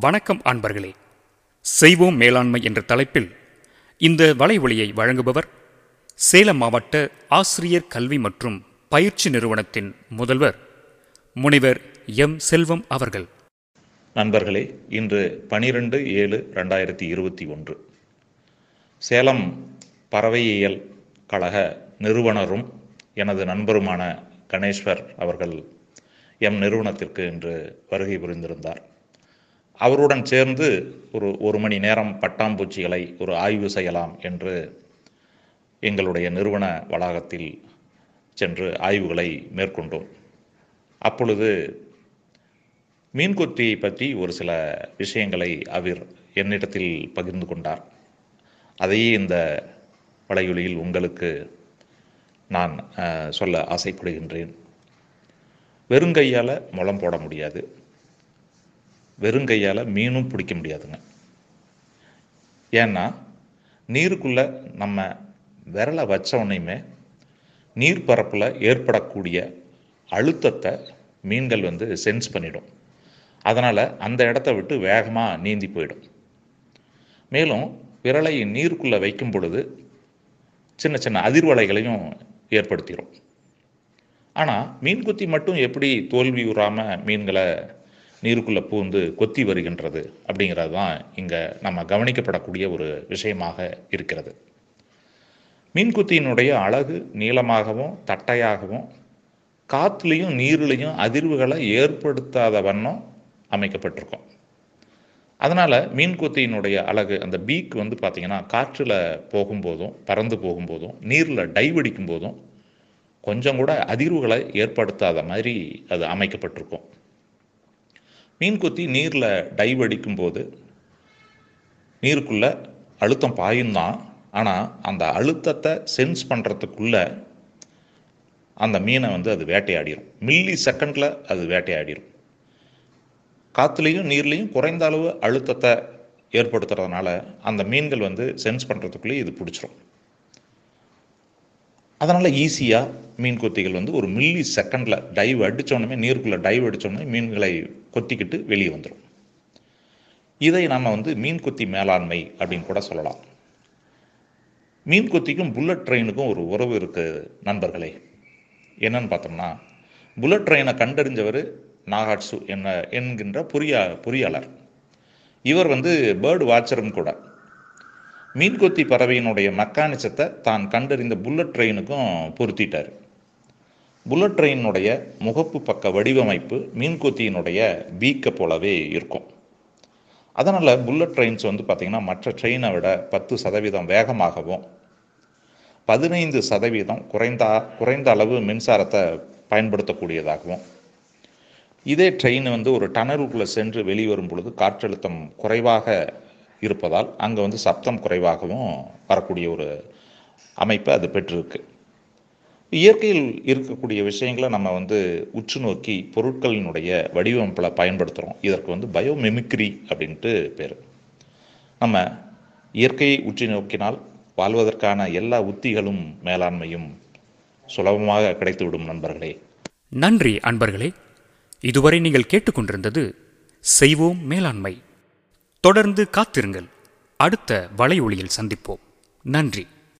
வணக்கம் அன்பர்களே. செய்வோம் மேலாண்மை என்ற தலைப்பில் இந்த வலைவொலியை வழங்குபவர் சேலம் மாவட்ட ஆசிரியர் கல்வி மற்றும் பயிற்சி நிறுவனத்தின் முதல்வர் முனைவர் எம். செல்வம் அவர்கள். நண்பர்களே இன்று பனிரெண்டு ஏழு ரெண்டாயிரத்தி இருபத்தி ஒன்று. சேலம் பறவையியல் கழக நிறுவனரும் எனது நண்பருமான கணேஸ்வர் அவர்கள் எம் நிறுவனத்திற்கு இன்று வருகை புரிந்திருந்தார். அவருடன் சேர்ந்து ஒரு ஒரு மணி நேரம் பட்டாம்பூச்சிகளை ஒரு ஆய்வு செய்யலாம் என்று எங்களுடைய நிறுவன வளாகத்தில் சென்று ஆய்வுகளை மேற்கொண்டோம். அப்பொழுது மீன்கொத்தியை பற்றி ஒரு சில விஷயங்களை அவர் என்னிடத்தில் பகிர்ந்து கொண்டார். அதையே இந்த வலையொலியில் உங்களுக்கு நான் சொல்ல ஆசைப்படுகின்றேன். வெறுங்கையால் முளம் போட முடியாது. வெறும் கையால் மீனும் பிடிக்க முடியாதுங்க. ஏன்னா நீருக்குள்ளே நம்ம விரலை வச்ச உடனேயுமே நீர்ப்பரப்பில் ஏற்படக்கூடிய அழுத்தத்தை மீன்கள் வந்து சென்ஸ் பண்ணிடும். அதனால் அந்த இடத்த விட்டு வேகமாக நீந்தி போயிடும். மேலும் விரலை நீருக்குள்ளே வைக்கும் பொழுது சின்ன சின்ன அதிர்வலைகளையும் ஏற்படுத்திடும் ஆனால் மீன்குத்தி மட்டும் எப்படி தோல்வி உறாமல் மீன்களை நீருக்குள்ளே பூந்து கொத்தி வருகின்றது அப்படிங்கிறது தான் இங்கே நம்ம கவனிக்கப்படக்கூடிய ஒரு விஷயமாக இருக்கிறது. மீன்குத்தியினுடைய அழகு நீளமாகவும் தட்டையாகவும் காற்றுலையும் நீர்லேயும் அதிர்வுகளை ஏற்படுத்தாத வண்ணம் அமைக்கப்பட்டிருக்கும். அதனால் மீன்கொத்தியினுடைய அழகு அந்த பீக் வந்து பார்த்திங்கன்னா காற்றில் போகும்போதும் பறந்து போகும்போதும் நீரில் டைவ் அடிக்கும் போதும் கொஞ்சம் கூட அதிர்வுகளை ஏற்படுத்தாத மாதிரி அது அமைக்கப்பட்டிருக்கும். மீன் கொத்தி நீரில் டைவ் அடிக்கும்போது நீருக்குள்ளே அழுத்தம் பாயும் தான் ஆனால் அந்த அழுத்தத்தை சென்ஸ் பண்ணுறதுக்குள்ளே அந்த மீனை வந்து அது வேட்டையாடிடும் மில்லி செகண்டில் அது வேட்டையாடிடும் காற்றுலேயும் நீர்லேயும் குறைந்த அளவு அழுத்தத்தை ஏற்படுத்துறதுனால அந்த மீன்கள் வந்து சென்ஸ் பண்ணுறதுக்குள்ளேயே இது பிடிச்சிரும். அதனால் ஈஸியாக மீன் கொத்திகள் வந்து ஒரு மில்லி செகண்டில் டைவ் அடித்தோடனே நீருக்குள்ளே டைவ் அடித்தோடனே மீன்களை கொத்திக்கிட்டு வெளியே வந்துடும் இதை நம்ம வந்து மீன் கொத்தி மேலாண்மை அப்படின்னு கூட சொல்லலாம். மீன் கொத்திக்கும் புல்லட் ட்ரெயினுக்கும் ஒரு உறவு இருக்குது நண்பர்களே. என்னன்னு பார்த்தோம்னா புல்லட் ட்ரெயினை கண்டறிஞ்சவர் நாகாட்சு என்ன என்கின்ற பொறியா பொறியாளர். இவர் வந்து பேர்டு வாட்சரும் கூட. மீன்கொத்தி பறவையினுடைய மெக்கானிசத்தை தான் கண்டறிந்த புல்லட் ட்ரெயினுக்கும் பொருத்திட்டார். புல்லட் ட்ரெயினுடைய முகப்பு பக்க வடிவமைப்பு மீன்கொத்தியினுடைய பீக்கை போலவே இருக்கும். அதனால் புல்லட் ட்ரெயின்ஸ் வந்து பார்த்திங்கன்னா மற்ற ட்ரெயினை விட பத்து சதவீதம் வேகமாகவும் பதினைந்து சதவீதம் குறைந்த குறைந்த அளவு மின்சாரத்தை பயன்படுத்தக்கூடியதாகவும். இதே ட்ரெயின் வந்து ஒரு டனலுக்குள்ளே சென்று வெளிவரும் பொழுது காற்றழுத்தம் குறைவாக இருப்பதால் அங்கே வந்து சப்தம் குறைவாகவும் வரக்கூடிய ஒரு அமைப்பை அது பெற்றிருக்கு. இயற்கையில் இருக்கக்கூடிய விஷயங்களை நம்ம வந்து உற்று நோக்கி பொருட்களினுடைய வடிவமைப்பில் பயன்படுத்துகிறோம் இதற்கு வந்து பயோமெமிக்ரி அப்படின்ட்டு பேர். நம்ம இயற்கையை உற்று நோக்கினால் வாழ்வதற்கான எல்லா உத்திகளும் மேலாண்மையும் சுலபமாக கிடைத்துவிடும் நண்பர்களே. நன்றி அன்பர்களே. இதுவரை நீங்கள் கேட்டுக்கொண்டிருந்தது செய்வோம் மேலாண்மை. தொடர்ந்து காத்திருங்கள். அடுத்த வலை ஒளியில் சந்திப்போம். நன்றி.